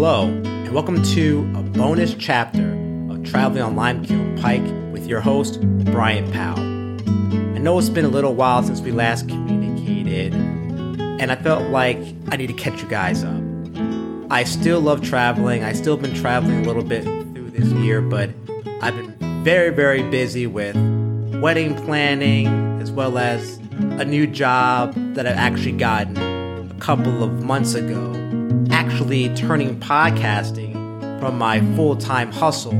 Hello, and welcome to a bonus chapter of Traveling on Limekiln Pike with your host, Brian Powell. I know it's been a little while since we last communicated, and I felt like I need to catch you guys up. I still love traveling. I still been traveling a little bit through this year, but I've been very, very busy with wedding planning as well as a new job that I've actually gotten a couple of months ago. Actually, turning podcasting from my full time hustle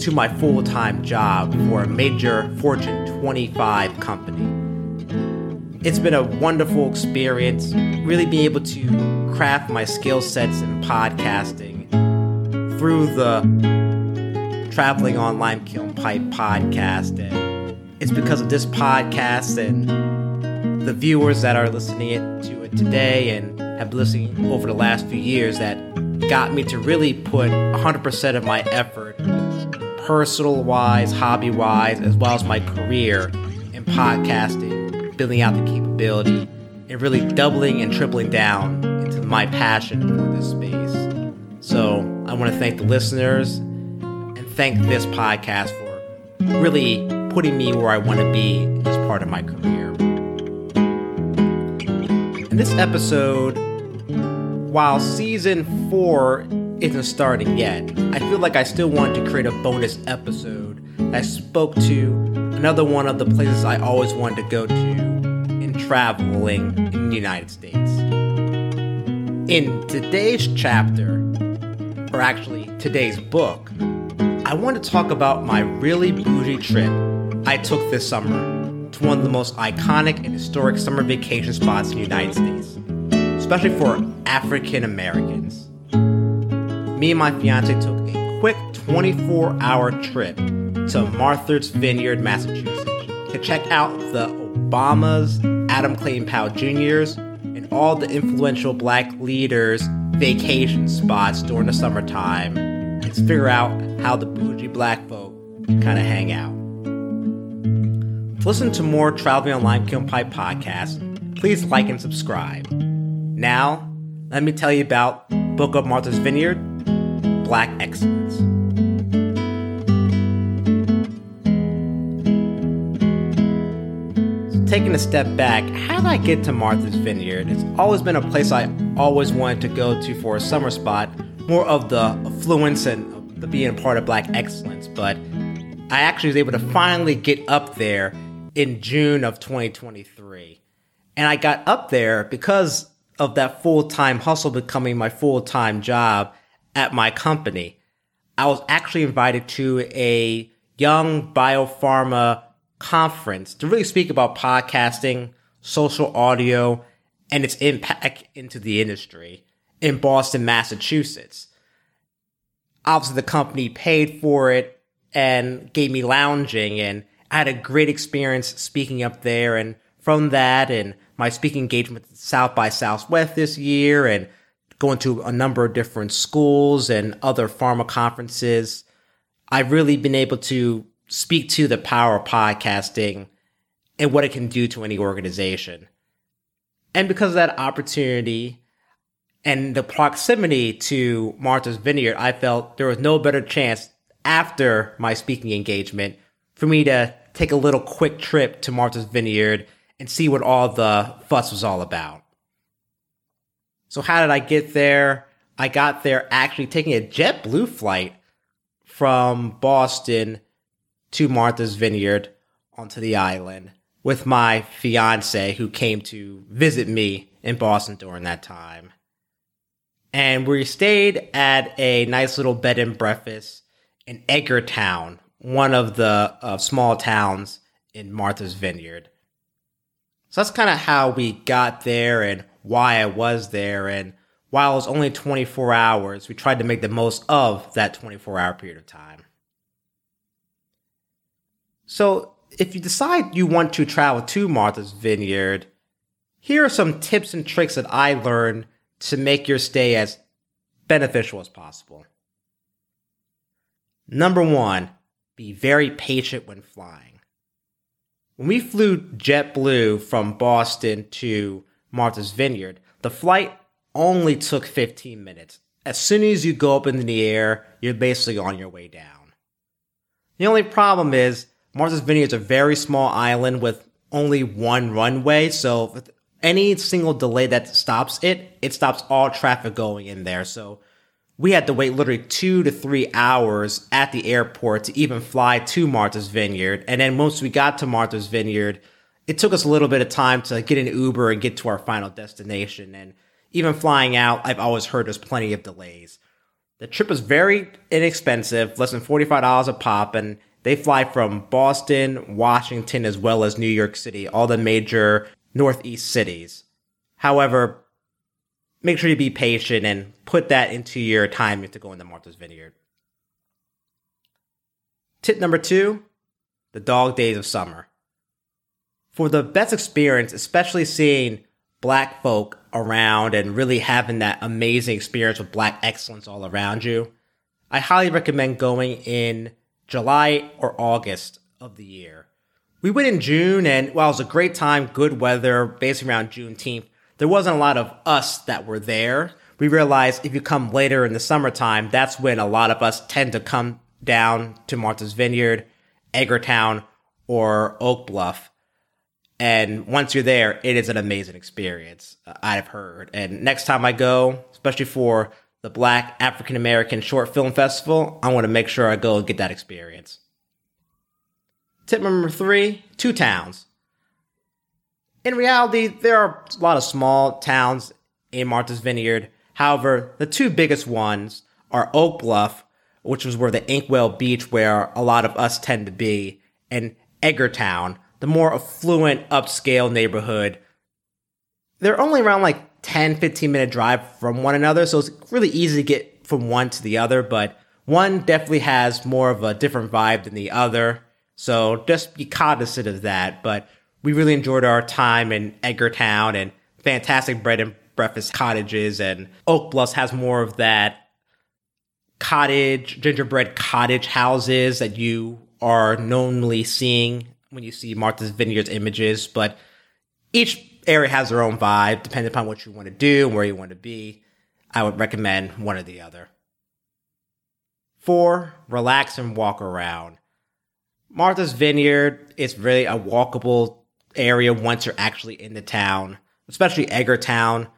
to my full time job for a major Fortune 25 company. It's been a wonderful experience, really being able to craft my skill sets in podcasting through the Traveling on Limekiln Pike podcast. And it's because of this podcast and the viewers that are listening to it today and listening over the last few years that got me to really put 100% of my effort, personal wise, hobby wise, as well as my career in podcasting, building out the capability, and really doubling and tripling down into my passion for this space. So I want to thank the listeners and thank this podcast for really putting me where I want to be as part of my career. In this episode, while season four isn't starting yet, I feel like I still want to create a bonus episode that spoke to another one of the places I always wanted to go to in traveling in the United States. In today's chapter, or actually today's book, I want to talk about my really bougie trip I took this summer to one of the most iconic and historic summer vacation spots in the United States, especially for African Americans. Me and my fiance took a quick 24 hour trip to Martha's Vineyard, Massachusetts to check out the Obamas, Adam Clayton Powell Jr.'s, and all the influential black leaders' vacation spots during the summertime and to figure out how the bougie black folk kind of hang out. To listen to more Traveling on Limekiln Pike podcasts, please like and subscribe. Now, let me tell you about Book of Martha's Vineyard, Black Excellence. Taking a step back, how did I get to Martha's Vineyard? It's always been a place I always wanted to go to for a summer spot, more of the affluence and the being part of Black Excellence, but I actually was able to finally get up there in June of 2023. And I got up there because of that full time hustle becoming my full time job at my company. I was actually invited to a young biopharma conference to really speak about podcasting, social audio, and its impact into the industry in Boston, Massachusetts. Obviously, the company paid for it and gave me lounging and I had a great experience speaking up there. And from that and my speaking engagement South by Southwest this year and going to a number of different schools and other pharma conferences, I've really been able to speak to the power of podcasting and what it can do to any organization. And because of that opportunity and the proximity to Martha's Vineyard, I felt there was no better chance after my speaking engagement for me to take a little quick trip to Martha's Vineyard and see what all the fuss was all about. So, how did I get there? I got there actually taking a JetBlue flight from Boston to Martha's Vineyard onto the island with my fiance who came to visit me in Boston during that time. And we stayed at a nice little bed and breakfast in Edgartown, one of the uh, small towns in Martha's Vineyard. So that's kind of how we got there and why I was there. And while it was only 24 hours, we tried to make the most of that 24 hour period of time. So if you decide you want to travel to Martha's Vineyard, here are some tips and tricks that I learned to make your stay as beneficial as possible. Number one, be very patient when flying. When we flew JetBlue from Boston to Martha's Vineyard, the flight only took 15 minutes. as soon as you go up into the air, you're basically on your way down. The only problem is Martha's Vineyard is a very small island with only one runway, so any single delay that stops it, it stops all traffic going in there. So we had to wait literally two to three hours at the airport to even fly to Martha's Vineyard. And then once we got to Martha's Vineyard, it took us a little bit of time to get an Uber and get to our final destination. And even flying out, I've always heard there's plenty of delays. The trip was very inexpensive, less than $45 a pop, and they fly from Boston, Washington, as well as New York City, all the major Northeast cities. However, make sure you be patient and put that into your time to go into Martha's Vineyard. Tip number two the dog days of summer. For the best experience, especially seeing black folk around and really having that amazing experience with black excellence all around you, I highly recommend going in July or August of the year. We went in June and while it was a great time, good weather, basically around Juneteenth, there wasn't a lot of us that were there. We realized if you come later in the summertime, that's when a lot of us tend to come down to Martha's Vineyard, Edgartown, or Oak Bluff. And once you're there, it is an amazing experience, uh, I've heard. And next time I go, especially for the Black African American Short Film Festival, I want to make sure I go and get that experience. Tip number three two towns. In reality, there are a lot of small towns in Martha's Vineyard. However, the two biggest ones are Oak Bluff, which was where the Inkwell Beach, where a lot of us tend to be, and Edgartown, the more affluent, upscale neighborhood. They're only around like 10, 15 minute drive from one another, so it's really easy to get from one to the other, but one definitely has more of a different vibe than the other. So just be cognizant of that. But we really enjoyed our time in Edgartown and fantastic bread and breakfast cottages. And Oak Bluffs has more of that cottage, gingerbread cottage houses that you are normally seeing when you see Martha's Vineyard's images. But each area has their own vibe, depending upon what you want to do and where you want to be. I would recommend one or the other. Four, relax and walk around. Martha's Vineyard is really a walkable area once you're actually in the town, especially Edgartown.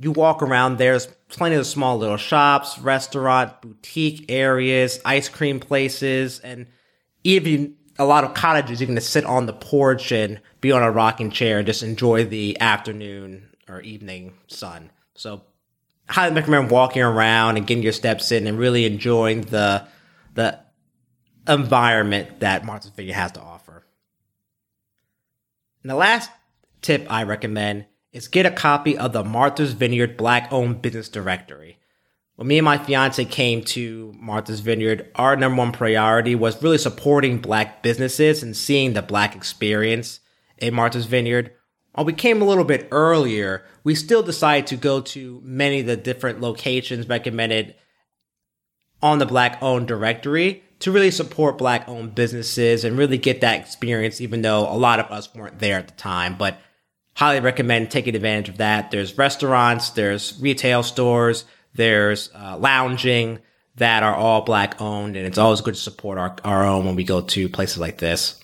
You walk around, there's plenty of small little shops, restaurant, boutique areas, ice cream places, and even a lot of cottages you can just sit on the porch and be on a rocking chair and just enjoy the afternoon or evening sun. So highly recommend walking around and getting your steps in and really enjoying the the environment that Martha's Vineyard has to offer. And the last tip I recommend is get a copy of the Martha's Vineyard Black Owned Business Directory. When me and my fiance came to Martha's Vineyard, our number one priority was really supporting black businesses and seeing the black experience in Martha's Vineyard. While we came a little bit earlier, we still decided to go to many of the different locations recommended on the black owned directory to really support black owned businesses and really get that experience, even though a lot of us weren't there at the time. But highly recommend taking advantage of that. There's restaurants, there's retail stores, there's uh, lounging that are all black owned, and it's always good to support our, our own when we go to places like this.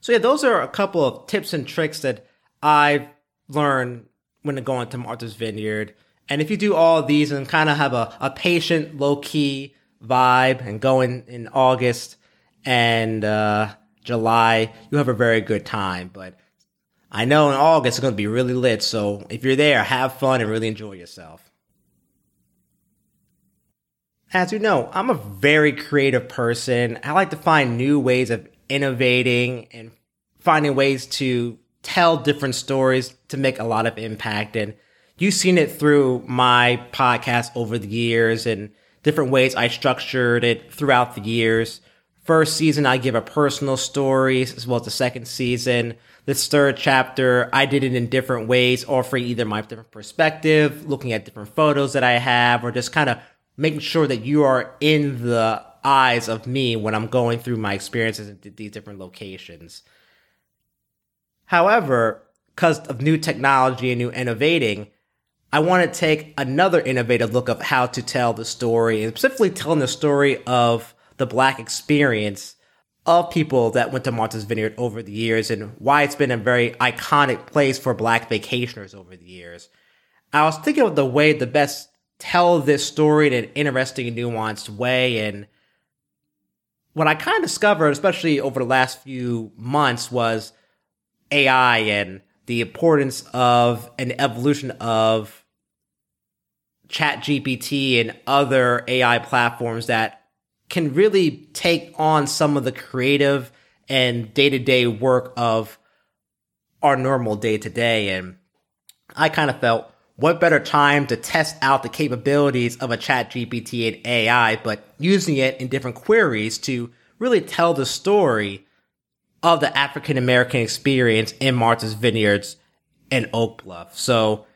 So yeah, those are a couple of tips and tricks that I've learned when going to Martha's Vineyard. And if you do all these and kind of have a, a patient, low key vibe and going in, August and uh, July, you have a very good time. But I know in August it's going to be really lit. So if you're there, have fun and really enjoy yourself. As you know, I'm a very creative person. I like to find new ways of innovating and finding ways to tell different stories to make a lot of impact. And you've seen it through my podcast over the years and different ways I structured it throughout the years. First season, I give a personal story, as well as the second season. This third chapter, I did it in different ways, offering either my different perspective, looking at different photos that I have, or just kind of making sure that you are in the eyes of me when I'm going through my experiences in these different locations. However, because of new technology and new innovating, I want to take another innovative look of how to tell the story, and specifically telling the story of the Black experience of people that went to Martha's Vineyard over the years and why it's been a very iconic place for Black vacationers over the years. I was thinking of the way the best tell this story in an interesting nuanced way. And what I kind of discovered, especially over the last few months, was AI and the importance of an evolution of ChatGPT and other AI platforms that can really take on some of the creative and day to day work of our normal day to day. And I kind of felt what better time to test out the capabilities of a ChatGPT and AI, but using it in different queries to really tell the story of the African American experience in Martha's Vineyards and Oak Bluff. So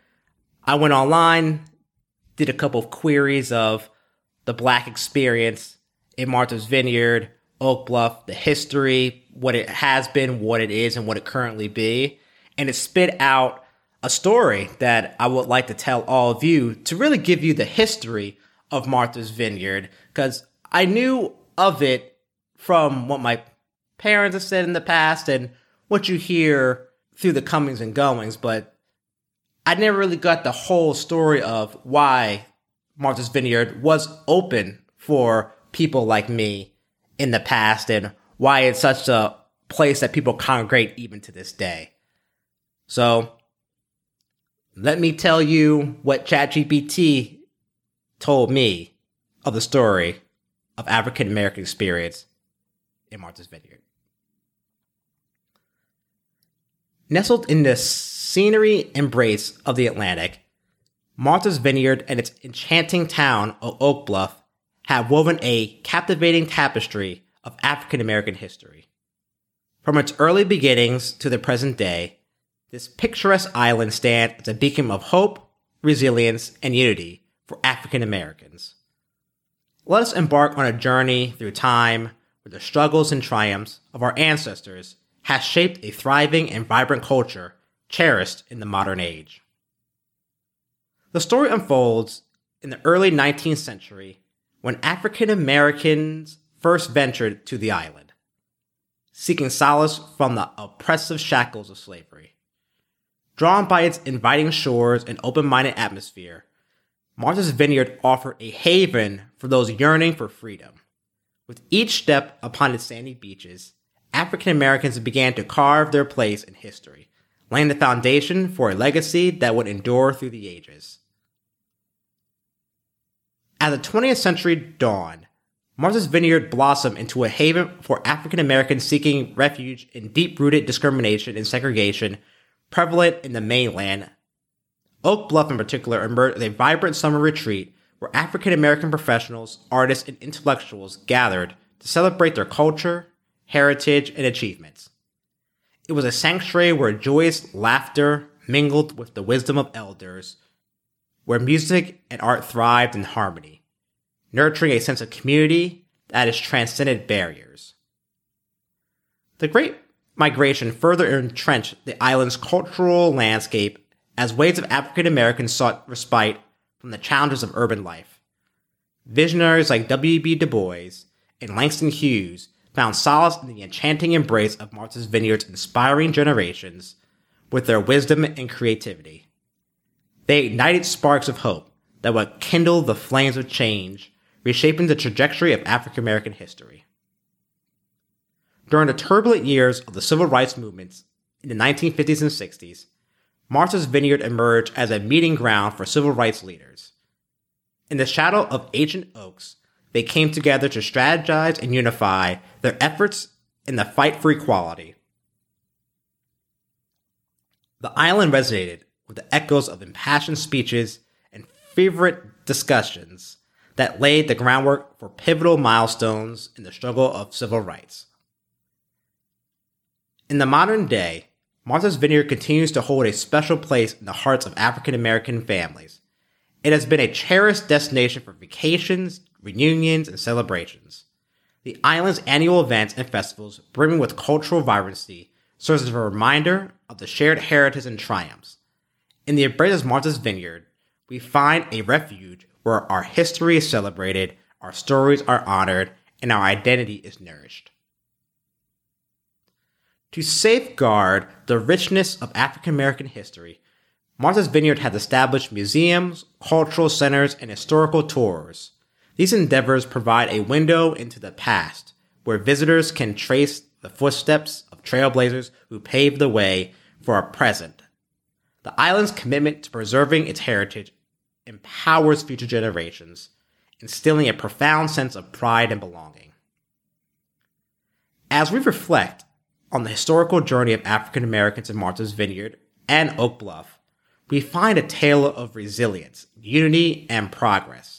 I went online, did a couple of queries of the black experience in Martha's Vineyard, Oak Bluff, the history, what it has been, what it is, and what it currently be. And it spit out a story that I would like to tell all of you to really give you the history of Martha's Vineyard because I knew of it from what my parents have said in the past and what you hear through the comings and goings, but I never really got the whole story of why Martha's Vineyard was open for people like me in the past and why it's such a place that people congregate even to this day. So, let me tell you what ChatGPT told me of the story of African American experience in Martha's Vineyard. Nestled in the scenery embrace of the Atlantic, Martha's Vineyard and its enchanting town of Oak Bluff have woven a captivating tapestry of African American history. From its early beginnings to the present day, this picturesque island stands as a beacon of hope, resilience, and unity for African Americans. Let us embark on a journey through time where the struggles and triumphs of our ancestors has shaped a thriving and vibrant culture cherished in the modern age. The story unfolds in the early 19th century when African Americans first ventured to the island, seeking solace from the oppressive shackles of slavery. Drawn by its inviting shores and open minded atmosphere, Martha's Vineyard offered a haven for those yearning for freedom. With each step upon its sandy beaches, African Americans began to carve their place in history, laying the foundation for a legacy that would endure through the ages. As the 20th century dawned, Martha's Vineyard blossomed into a haven for African Americans seeking refuge in deep rooted discrimination and segregation prevalent in the mainland. Oak Bluff, in particular, emerged as a vibrant summer retreat where African American professionals, artists, and intellectuals gathered to celebrate their culture, heritage, and achievements. It was a sanctuary where joyous laughter mingled with the wisdom of elders, where music and art thrived in harmony, nurturing a sense of community that has transcended barriers. The Great Migration further entrenched the island's cultural landscape as waves of African Americans sought respite from the challenges of urban life. Visionaries like W.B. Du Bois and Langston Hughes found solace in the enchanting embrace of Martha's Vineyard's inspiring generations with their wisdom and creativity. They ignited sparks of hope that would kindle the flames of change, reshaping the trajectory of African American history. During the turbulent years of the civil rights movements in the 1950s and 60s, Martha's Vineyard emerged as a meeting ground for civil rights leaders. In the shadow of ancient oaks, they came together to strategize and unify their efforts in the fight for equality. The island resonated with the echoes of impassioned speeches and favorite discussions that laid the groundwork for pivotal milestones in the struggle of civil rights. In the modern day, Martha's Vineyard continues to hold a special place in the hearts of African American families. It has been a cherished destination for vacations, reunions, and celebrations. The island's annual events and festivals, brimming with cultural vibrancy, serves as a reminder of the shared heritage and triumphs. In the embrace of Martha's Vineyard, we find a refuge where our history is celebrated, our stories are honored, and our identity is nourished. To safeguard the richness of African American history, Martha's Vineyard has established museums, cultural centers, and historical tours. These endeavors provide a window into the past, where visitors can trace the footsteps of trailblazers who paved the way for our present. The island's commitment to preserving its heritage empowers future generations, instilling a profound sense of pride and belonging. As we reflect on the historical journey of African Americans in Martha's Vineyard and Oak Bluff, we find a tale of resilience, unity, and progress.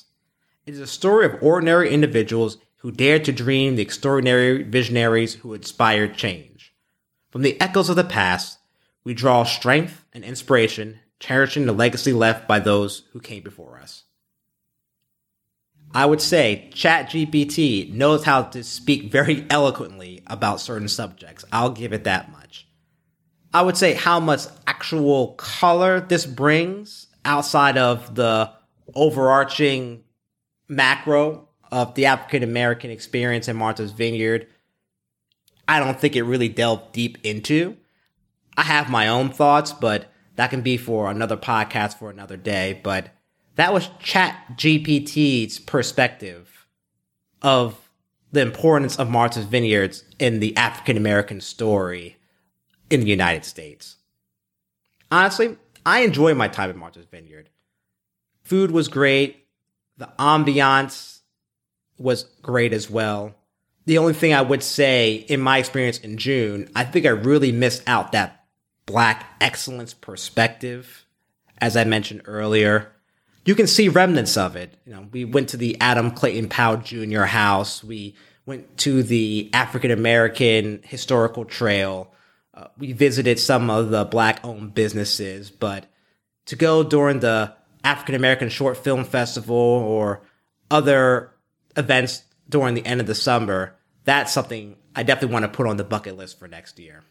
It is a story of ordinary individuals who dared to dream the extraordinary visionaries who inspired change. From the echoes of the past, we draw strength and inspiration, cherishing the legacy left by those who came before us. I would say ChatGPT knows how to speak very eloquently about certain subjects. I'll give it that much. I would say how much actual color this brings outside of the overarching macro of the African American experience in Martha's Vineyard. I don't think it really delved deep into. I have my own thoughts, but that can be for another podcast for another day. But that was Chat GPT's perspective of the importance of Martha's Vineyards in the African American story in the United States. Honestly, I enjoy my time at Martha's Vineyard. Food was great. The ambiance was great as well. The only thing I would say in my experience in June, I think I really missed out that black excellence perspective, as I mentioned earlier you can see remnants of it. You know, we went to the Adam Clayton Powell Jr. house. We went to the African American Historical Trail. Uh, we visited some of the black owned businesses, but to go during the African American Short Film Festival or other events during the end of the summer, that's something I definitely want to put on the bucket list for next year.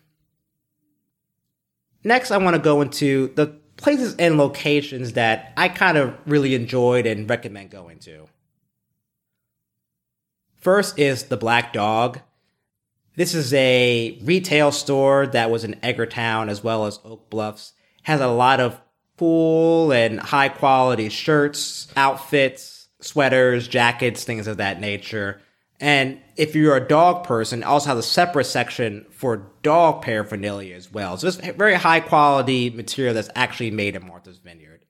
Next, I want to go into the places and locations that I kind of really enjoyed and recommend going to. First is the Black Dog. This is a retail store that was in Edgartown as well as Oak Bluffs. Has a lot of cool and high quality shirts, outfits, sweaters, jackets, things of that nature. And if you're a dog person, also has a separate section for dog paraphernalia as well. So it's very high quality material that's actually made in Martha's Vineyard.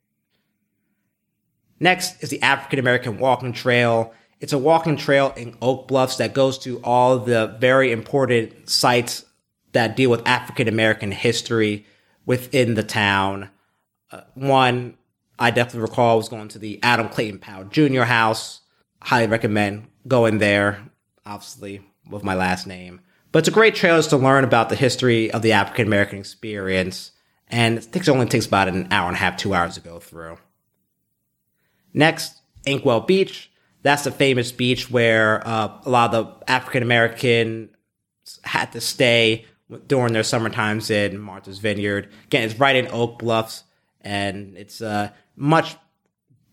Next is the African American Walking Trail. It's a walking trail in Oak Bluffs that goes to all the very important sites that deal with African American history within the town. Uh, one I definitely recall was going to the Adam Clayton Powell Jr. house. Highly recommend going there, obviously with my last name. But it's a great trail to learn about the history of the African American experience, and it only takes about an hour and a half, two hours to go through. Next, Inkwell Beach. That's the famous beach where uh, a lot of the African American had to stay during their summer times in Martha's Vineyard. Again, it's right in Oak Bluffs, and it's a much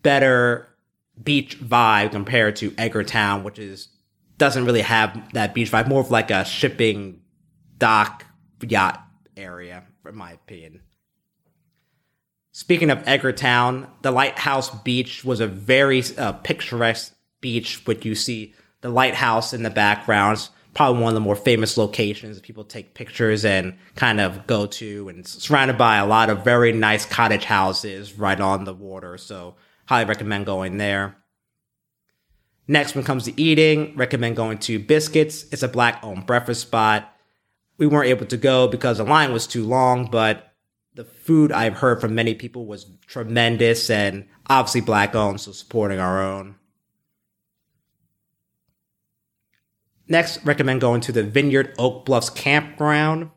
better beach vibe compared to Edgartown, which is doesn't really have that beach vibe. More of like a shipping dock yacht area, in my opinion. Speaking of Edgartown, the Lighthouse Beach was a very uh, picturesque beach, which you see the lighthouse in the background. Probably one of the more famous locations that people take pictures and kind of go to, and surrounded by a lot of very nice cottage houses right on the water. So Highly recommend going there. Next, when it comes to eating, recommend going to Biscuits. It's a black owned breakfast spot. We weren't able to go because the line was too long, but the food I've heard from many people was tremendous and obviously black owned, so supporting our own. Next, recommend going to the Vineyard Oak Bluffs campground.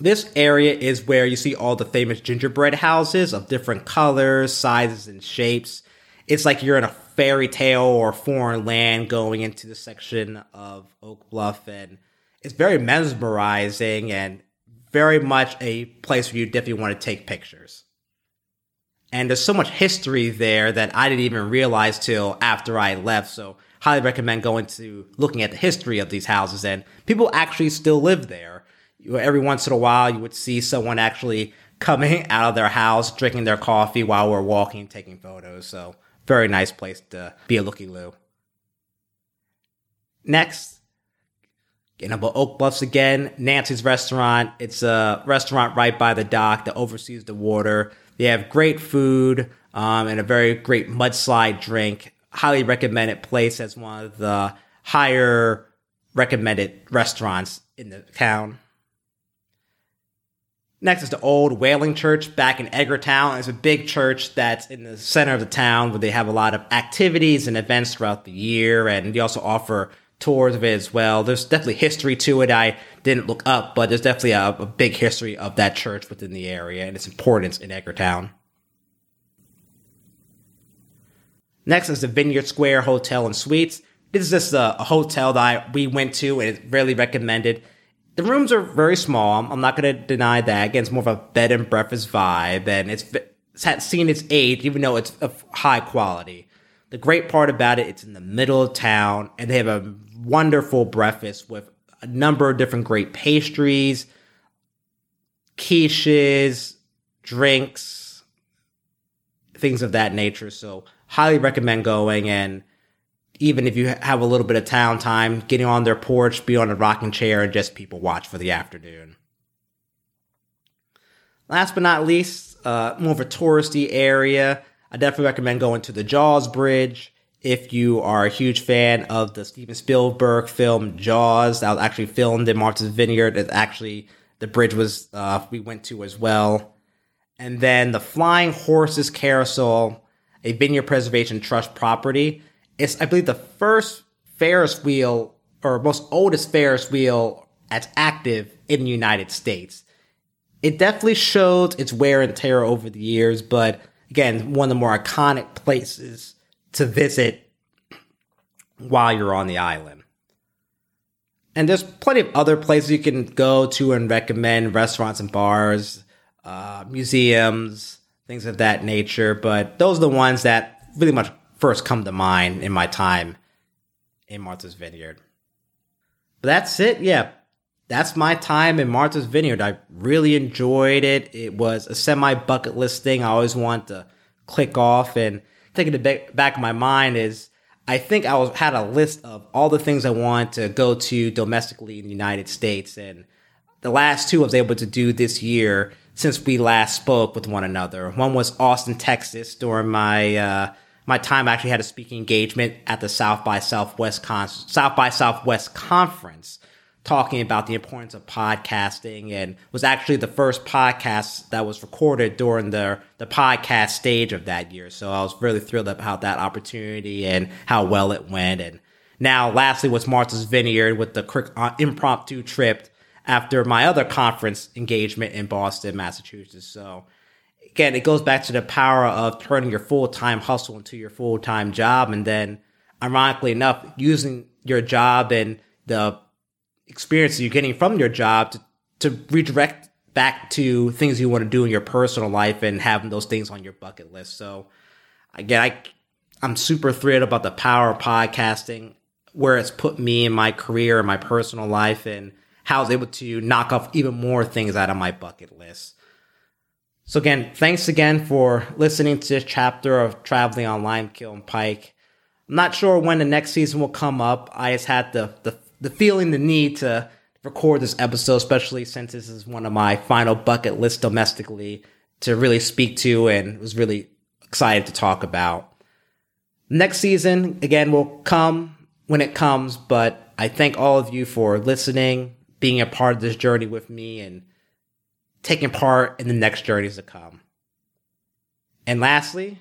This area is where you see all the famous gingerbread houses of different colors, sizes, and shapes. It's like you're in a fairy tale or foreign land going into the section of Oak Bluff, and it's very mesmerizing and very much a place where you definitely want to take pictures. And there's so much history there that I didn't even realize till after I left. So highly recommend going to looking at the history of these houses. And people actually still live there. Every once in a while, you would see someone actually coming out of their house, drinking their coffee while we're walking, taking photos. So very nice place to be a looky loo. Next, getting up Oak Bluffs again, Nancy's Restaurant. It's a restaurant right by the dock that oversees the water. They have great food um, and a very great mudslide drink. Highly recommended place as one of the higher recommended restaurants in the town. Next is the old Whaling Church back in Edgartown. It's a big church that's in the center of the town where they have a lot of activities and events throughout the year, and they also offer tours of it as well. There's definitely history to it. I didn't look up, but there's definitely a, a big history of that church within the area and its importance in Edgartown. Next is the Vineyard Square Hotel and Suites. This is just a, a hotel that I, we went to and it's really recommended. The rooms are very small. I'm not going to deny that. Again, it's more of a bed and breakfast vibe, and it's, it's seen its age, even though it's of high quality. The great part about it, it's in the middle of town, and they have a wonderful breakfast with a number of different great pastries, quiches, drinks, things of that nature. So, highly recommend going. And even if you have a little bit of town time, getting on their porch, be on a rocking chair, and just people watch for the afternoon. Last but not least, uh, more of a touristy area. I definitely recommend going to the Jaws Bridge if you are a huge fan of the Steven Spielberg film Jaws, that was actually filmed in Martha's Vineyard. It's actually the bridge was uh, we went to as well, and then the Flying Horses Carousel, a Vineyard Preservation Trust property. It's I believe the first Ferris wheel or most oldest Ferris wheel that's active in the United States. It definitely showed its wear and tear over the years, but again, one of the more iconic places to visit while you're on the island. And there's plenty of other places you can go to and recommend restaurants and bars, uh, museums, things of that nature. But those are the ones that really much first come to mind in my time in Martha's Vineyard. But that's it. Yeah. That's my time in Martha's Vineyard. I really enjoyed it. It was a semi bucket list thing. I always want to click off and thinking the back of my mind is I think I was had a list of all the things I want to go to domestically in the United States, and the last two I was able to do this year since we last spoke with one another. One was Austin, Texas, during my uh, my time. I actually had a speaking engagement at the South by Southwest Con- South by Southwest conference, talking about the importance of podcasting and was actually the first podcast that was recorded during the the podcast stage of that year. So I was really thrilled about that opportunity and how well it went. And now, lastly, was Martha's Vineyard with the quick uh, impromptu trip after my other conference engagement in Boston, Massachusetts. So again, it goes back to the power of turning your full time hustle into your full time job, and then, ironically enough, using your job and the experiences you're getting from your job to, to redirect back to things you want to do in your personal life and having those things on your bucket list. So again, I, I'm super thrilled about the power of podcasting, where it's put me in my career and my personal life and how I was able to knock off even more things out of my bucket list. So again, thanks again for listening to this chapter of Traveling on Limekiln and Pike. I'm not sure when the next season will come up. I just had the, the the feeling, the need to record this episode, especially since this is one of my final bucket list domestically to really speak to and was really excited to talk about. Next season, again, will come when it comes, but I thank all of you for listening, being a part of this journey with me, and taking part in the next journeys to come. And lastly,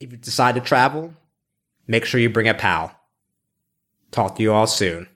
if you decide to travel, make sure you bring a pal. Talk to you all soon.